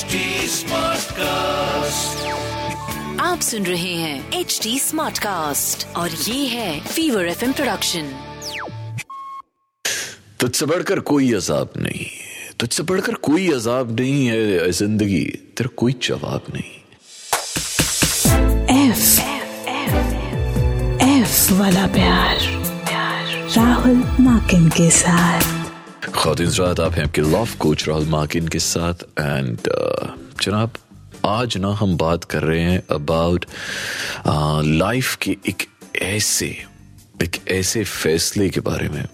HD Smartcast. आप सुन रहे हैं एच डी स्मार्ट कास्ट और ये है फीवर एफ़ प्रोडक्शन तुझसे बढ़कर कोई अजाब नहीं तुझसे बढ़कर कोई अजाब नहीं है ज़िंदगी। तेरा कोई जवाब नहीं। एफ़ एफ़ वाला प्यार। राहुल माकिन के साथ। खातिन रात आप हैं आपके लव कोच राहुल माकिन के साथ एंड जनाब आज ना हम बात कर रहे हैं अबाउट लाइफ के एक ऐसे एक ऐसे फैसले के बारे में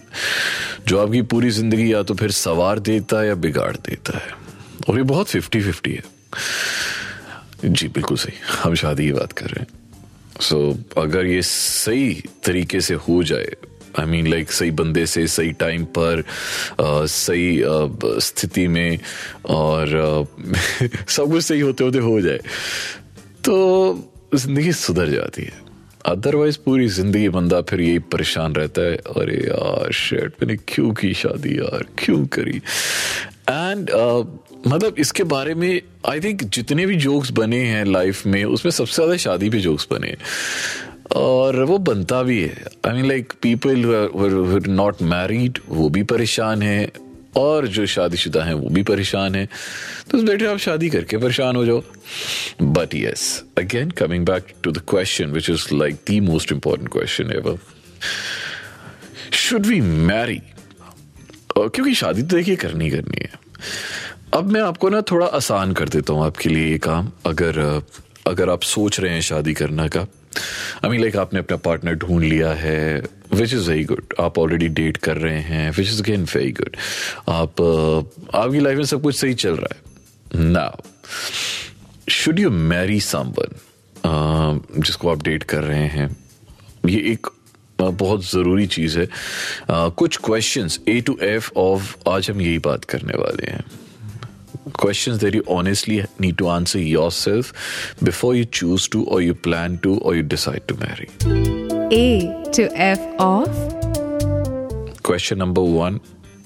जो आपकी पूरी ज़िंदगी या तो फिर सवार देता है या बिगाड़ देता है। और ये बहुत फिफ्टी फिफ्टी है। जी बिल्कुल सही। हम शादी की बात कर रहे हैं। सो so, अगर ये सही तरीके से हो जाए आई मीन लाइक सही बंदे से सही टाइम पर आ, सही स्थिति में और सब कुछ सही होते होते हो जाए। तो ज़िंदगी सुधर जाती है। अदरवाइज़ पूरी ज़िंदगी बंदा फिर यही परेशान रहता है। अरे यार शेट मैंने क्यों की शादी यार? क्यों करी? एंड uh, मतलब इसके बारे में आई थिंक जितने भी जोक्स बने हैं लाइफ में उसमें सबसे ज़्यादा शादी पे जोक्स बने। और वो बनता भी है। I mean like people not married वो भी परेशान है। और जो शादीशुदा हैं, वो भी परेशान है। तो बेटे आप शादी करके परेशान हो जाओ। But yes again coming back to the question which is like the most important question ever should we marry क्योंकि शादी तो देखिए करनी करनी है। अब मैं आपको ना थोड़ा आसान कर देता हूँ आपके लिए ये काम। अगर अगर आप सोच रहे हैं शादी करना का आई मीन लाइक आपने अपना पार्टनर ढूंढ लिया है विच इज़ वेरी गुड आप ऑलरेडी डेट कर रहे हैं which is again very good आप आपकी लाइफ में सब कुछ सही चल रहा है। ना शुड यू मैरी समवन जिसको आप डेट कर रहे हैं? ये एक बहुत ज़रूरी चीज़ है। Uh, कुछ questions A to F of आज हम यही बात करने वाले हैं। questions that you honestly need to answer yourself before you choose to, or you plan to, or you decide to marry. A to F of Question number one,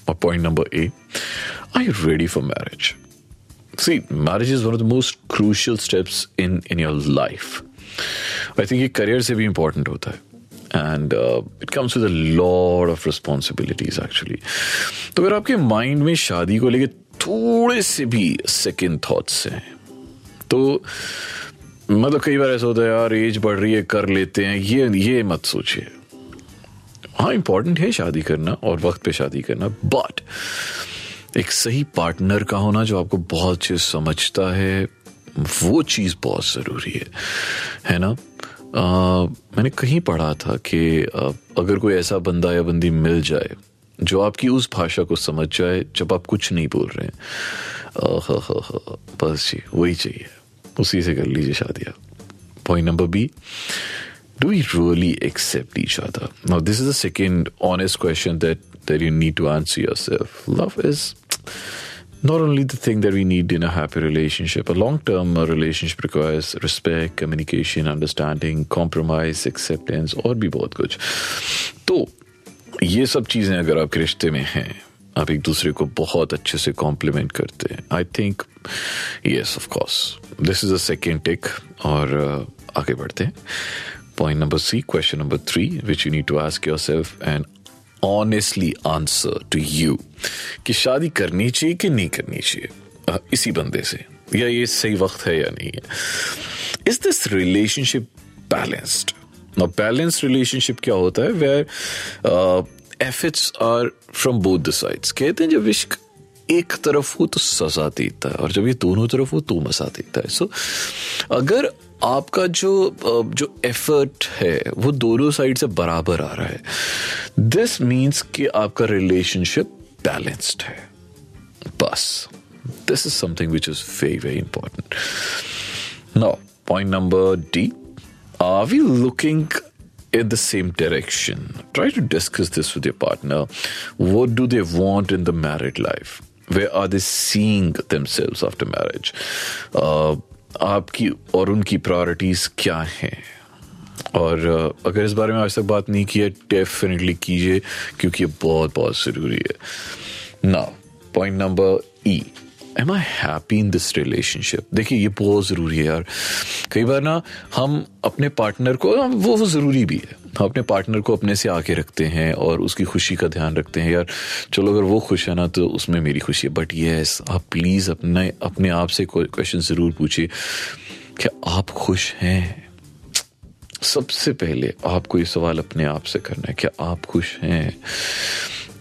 or point number A Are you ready for marriage? See, marriage is one of the most crucial steps in, in your life. I think ये career से भी important होता है and it comes with a lot of responsibilities actually तो अगर आपके mind में शादी को लेके थोड़े से भी सेकेंड थॉट्स हैं। तो मतलब कई बार ऐसा होता है यार एज बढ़ रही है कर लेते हैं। ये ये मत सोचिए। हाँ इंपॉर्टेंट है शादी करना और वक्त पे शादी करना बट एक सही पार्टनर का होना जो आपको बहुत अच्छे समझता है वो चीज़ बहुत ज़रूरी है। है ना? आ, मैंने कहीं पढ़ा था कि अगर कोई ऐसा बंदा या बंदी मिल जाए जो आपकी उस भाषा को समझ जाए, जब आप कुछ नहीं बोल रहे हैं। बस जी, वही चाहिए। उसी से कर लीजिए शादी आप। Point number B do you really accept E Shada now this is the second honest question that that you need to answer yourself love is not only the thing that we need in a happy relationship a long term relationship requires respect communication understanding compromise acceptance और भी बहुत कुछ तो ये सब चीज़ें अगर आपके रिश्ते में हैं आप एक दूसरे को बहुत अच्छे से कॉम्प्लीमेंट करते हैं I think yes of course this is a second tick और uh, आगे बढ़ते हैं। Point number C question number three which you need to ask yourself and honestly answer to you कि शादी करनी चाहिए कि नहीं करनी चाहिए? Uh, इसी बंदे से। या ये सही वक्त है या नहीं है? Is this relationship balanced Balanced relationship क्या होता है? Where efforts are from both the sides कहते हैं, जब इश्क एक तरफ़ हो तो सजा देता है, और जब ये दोनों तरफ़ हो तो मज़ा देता है। सो अगर आपका जो जो एफर्ट है, वो दोनों साइड से बराबर आ रहा है दिस मीन्स कि आपका रिलेशनशिप बैलेंस्ड है। बस this is something which is very very important now point number D Are we looking in the same direction? Try to discuss this with your partner. What do they want in the married life? Where are they seeing themselves after marriage? Uh, आपकी और उनकी priorities क्या हैं और uh, अगर इस बारे में आज तक बात नहीं की है डेफिनेटली कीजिए क्योंकि ये बहुत बहुत ज़रूरी है ना point number E am I happy in this relationship देखिए, ये बहुत ज़रूरी है यार। कई बार ना हम अपने पार्टनर को वो वो ज़रूरी भी है। हम अपने पार्टनर को अपने से आके रखते हैं और उसकी खुशी का ध्यान रखते हैं। यार, चलो, अगर वो खुश है ना तो उसमें मेरी खुशी है। बट येस आप प्लीज़ अपने अपने आप से क्वेश्चन ज़रूर पूछिए। क्या आप खुश हैं? सबसे पहले आपको ये सवाल अपने आप से करना है। क्या आप खुश हैं?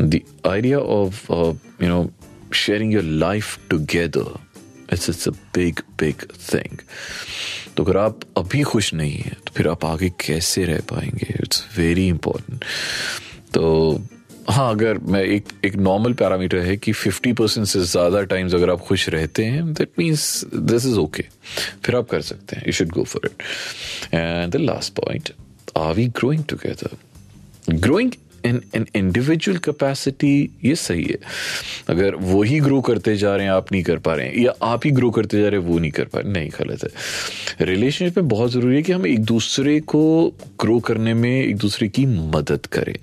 The idea of you know sharing your life together it's it's a big big thing तो अगर आप अभी खुश नहीं हैं तो फिर आप आगे कैसे रह पाएँगे? इट्स वेरी इंपॉर्टेंट तो हाँ अगर मैं एक एक नॉर्मल पैरामीटर है कि 50 परसेंट से ज़्यादा टाइम्स अगर आप खुश रहते हैं that means this is okay फिर आप कर सकते हैं. You should go for it and the last point are we growing together growing in in individual capacity ये सही है। अगर वो ही ग्रो करते जा रहे हैं, आप नहीं कर पा रहे हैं, या आप ही ग्रो करते जा रहे हैं, वो नहीं कर पा रहे नहीं, गलत है। रिलेशनशिप में बहुत ज़रूरी है कि हम एक दूसरे को ग्रो करने में एक दूसरे की मदद करें।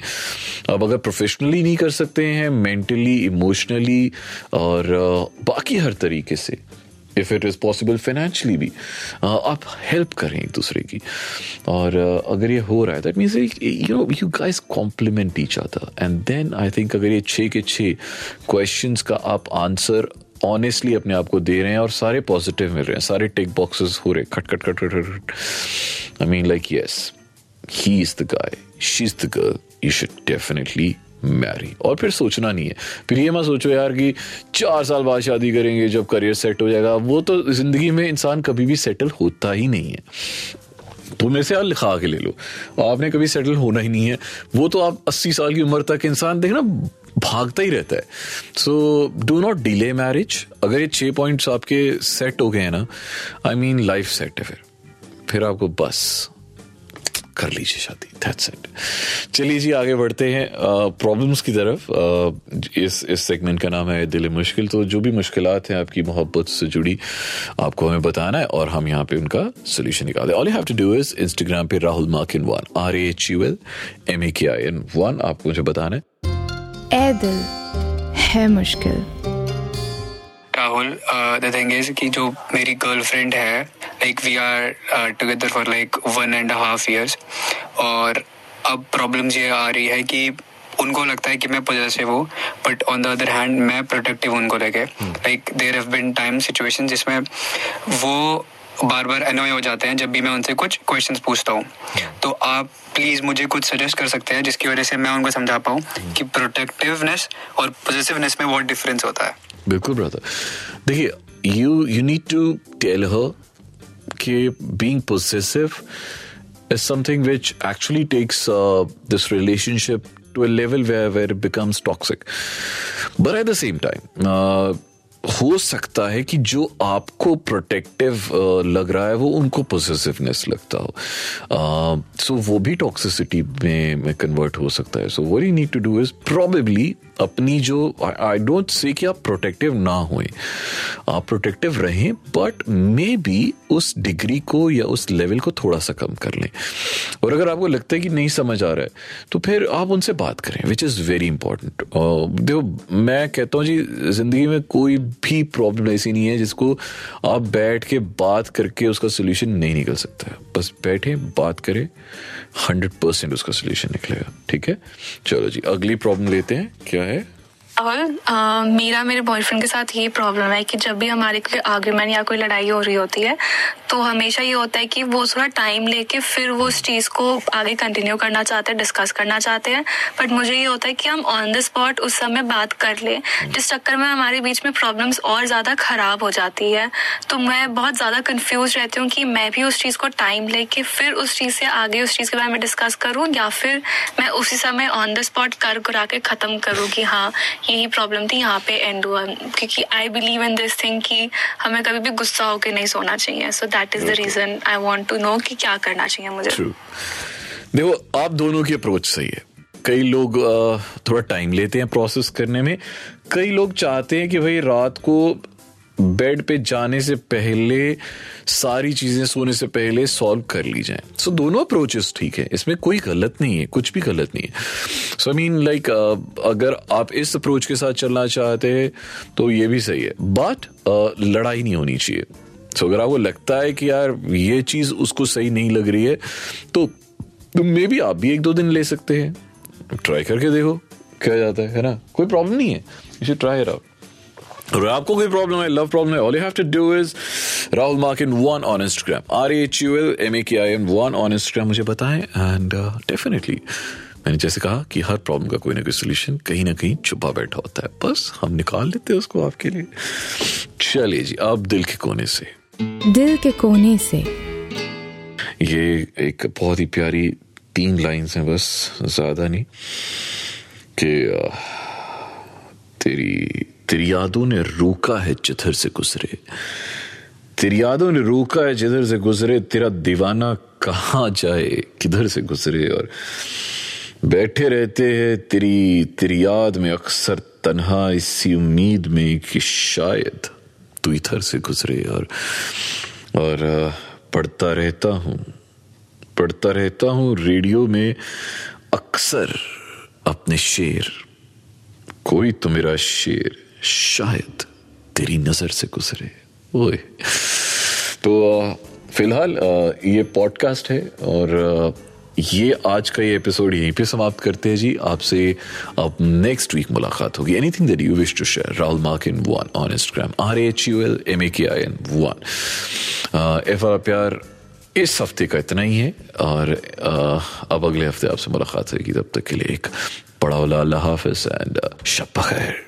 अब अगर प्रोफेशनली नहीं कर सकते हैं मेंटली इमोशनली और बाकी हर तरीके से if it is possible financially भी आप हेल्प करें एक दूसरे की। और अगर ये हो रहा है that means you know you guys compliment each other and then I think अगर ये छः के छः क्वेश्चन का आप आंसर ऑनेस्टली अपने आप को दे रहे हैं और सारे पॉजिटिव मिल रहे हैं, सारे टिक बॉक्सेस हो रहे खट खट खट खट खट I mean like yes he is the guy she is the girl you should definitely marry और फिर सोचना नहीं है। फिर ये मत सोचो यार कि चार साल बाद शादी करेंगे, जब करियर सेट हो जाएगा। वो तो ज़िंदगी में इंसान कभी भी सेटल होता ही नहीं है। तो मेरे से यार लिखा के ले लो। आपने कभी सेटल होना ही नहीं है। वो तो आप अस्सी साल की उम्र तक इंसान देखना भागता ही रहता है। So do not delay marriage अगर ये छह पॉइंट्स आपके सेट हो गए हैं ना आई मीन लाइफ सेट है फिर। फिर आपको बस। कर लीजिए शादी दैट्स इट चलिए जी आगे बढ़ते हैं प्रॉब्लम्स की तरफ़। आ, इस इस सेगमेंट का नाम है दिल मुश्किल। तो जो भी मुश्किल हैं आपकी मोहब्बत से जुड़ी आपको हमें बताना है और हम यहाँ पे उनका सोल्यूशन निकालते all you have to do is Instagram पे Rahul Markin one R H U L M A K I N one आपको मुझे बताना है। ए दिल है मुश्किल। राहुल द थिंग इज़ कि जो मेरी गर्लफ्रेंड है like we are together for like one and half years और अब प्रॉब्लम्स ये आ रही है कि उनको लगता है कि मैं पॉजिटिव हूँ but on the other hand मैं प्रोटेक्टिव उनको लेके like there have been time situation जिसमें वो बार बार अनोय हो जाते हैं जब भी मैं उनसे कुछ क्वेश्चन पूछता हूँ। तो आप प्लीज़ मुझे कुछ सजेस्ट कर सकते हैं जिसकी वजह से मैं उनको समझा पाऊँ कि प्रोटेक्टिवनेस और पॉजिटिवनेस में बहुत डिफरेंस होता है। बिल्कुल ब्रदर देखिए you you need to tell her कि being possessive is something which actually takes this relationship to a level where where becomes toxic but at the same time हो सकता है कि जो आपको प्रोटेक्टिव uh, लग रहा है, वो उनको पोजिसिवनेस लगता हो। uh, सो वो भी टॉक्सिसिटी में कन्वर्ट हो सकता है। सो वो you need to do is probably अपनी जो आई डोंट से कि आप प्रोटेक्टिव ना हुए। आप प्रोटेक्टिव रहें बट मे बी उस डिग्री को या उस लेवल को थोड़ा सा कम कर लें। और अगर आपको लगता है कि नहीं समझ आ रहा है तो फिर आप उनसे बात करें विच इज़ वेरी इंपॉर्टेंट देखो, मैं कहता हूँ जी, ज़िंदगी में कोई भी प्रॉब्लम ऐसी नहीं है जिसको आप बैठ के बात करके उसका सोल्यूशन नहीं निकल सकता बस बैठे, बात करें हंड्रेड परसेंट उसका सोल्यूशन निकलेगा। ठीक है? चलो जी, अगली प्रॉब्लम लेते हैं। क्या है eh? और मेरा मेरे बॉयफ्रेंड के साथ ये प्रॉब्लम है कि जब भी हमारे कोई आर्ग्यूमेंट या कोई लड़ाई हो रही होती है तो हमेशा ये होता है कि वो थोड़ा टाइम लेके फिर वो उस चीज़ को आगे कंटिन्यू करना चाहते हैं डिस्कस करना चाहते हैं। बट मुझे ये होता है कि हम ऑन द स्पॉट उस समय बात कर ले, जिस चक्कर में हमारे बीच में प्रॉब्लम्स और ज़्यादा ख़राब हो जाती है। तो मैं बहुत ज़्यादा कन्फ्यूज़ रहती हूँ कि मैं भी उस चीज़ को टाइम लेके फिर उस चीज़ से आगे उस चीज़ के बारे में डिस्कस करूँ, या फिर मैं उसी समय ऑन द स्पॉट कर करा के ख़त्म करूँ कि हाँ यही प्रॉब्लम थी यहाँ पे एंड हुआ क्योंकि I believe in this thing कि हमें कभी भी गुस्सा होकर नहीं सोना चाहिए। So that is the reason I want to know कि क्या करना चाहिए मुझे। देखो आप दोनों की अप्रोच सही है। कई लोग थोड़ा टाइम लेते हैं प्रोसेस करने में। कई लोग चाहते हैं कि भाई रात को बेड पे जाने से पहले सारी चीज़ें सोने से पहले सॉल्व कर ली जाए। सो so, दोनों अप्रोचेस ठीक है। इसमें कोई गलत नहीं है कुछ भी गलत नहीं है। सो आई मीन लाइक अगर आप इस अप्रोच के साथ चलना चाहते हैं तो ये भी सही है। बट uh, लड़ाई नहीं होनी चाहिए। सो so, अगर आपको लगता है कि यार ये चीज़ उसको सही नहीं लग रही है तो, तो मे बी आप भी एक दो दिन ले सकते हैं। ट्राई करके देखो क्या जाता है ना? कोई प्रॉब्लम नहीं है। शुड ट्राई इट आउट और आपको कोई प्रॉब्लम है लव प्रॉब्लम है all you have to do is Rahul Markin one on Instagram R H U L M A K I N one on Instagram मुझे बताएँ and definitely मैंने जैसे कहा कि हर प्रॉब्लम का कोई ना कोई सोल्यूशन कहीं ना कहीं छुपा बैठा होता है। बस हम निकाल लेते हैं उसको आपके लिए। चलिए जी अब दिल के कोने से। दिल के कोने से। ये एक बहुत ही प्यारी तीन लाइंस हैं बस ज़्यादा नहीं कि तेरी तेरी यादों ने रोका है जिधर से गुजरे। तेरी यादों ने रोका है जिधर से गुजरे, तेरा दीवाना कहाँ जाए, किधर से गुजरे? और बैठे रहते हैं तेरी तेरी याद में अक्सर तन्हा, इसी उम्मीद में कि शायद तू इधर से गुजरे। और और, पढ़ता रहता हूँ, पढ़ता रहता हूँ रेडियो में अक्सर अपने शेर। कोई तो मेरा शेर शायद तेरी नज़र से गुजरे। ओए। तो फ़िलहाल ये पॉडकास्ट है और ये आज का ये एपिसोड यहीं पे समाप्त करते हैं जी। आपसे अब नेक्स्ट वीक मुलाकात होगी। Anything that you wish to share Rahul Markin one on Instagram R H U L M A K I N one. F आर प्यार इस हफ़्ते का इतना ही है और आ, अब अगले हफ़्ते आपसे मुलाकात होगी। तब तक के लिए एक बड़ा अल्लाह हाफिज एंड शब खैर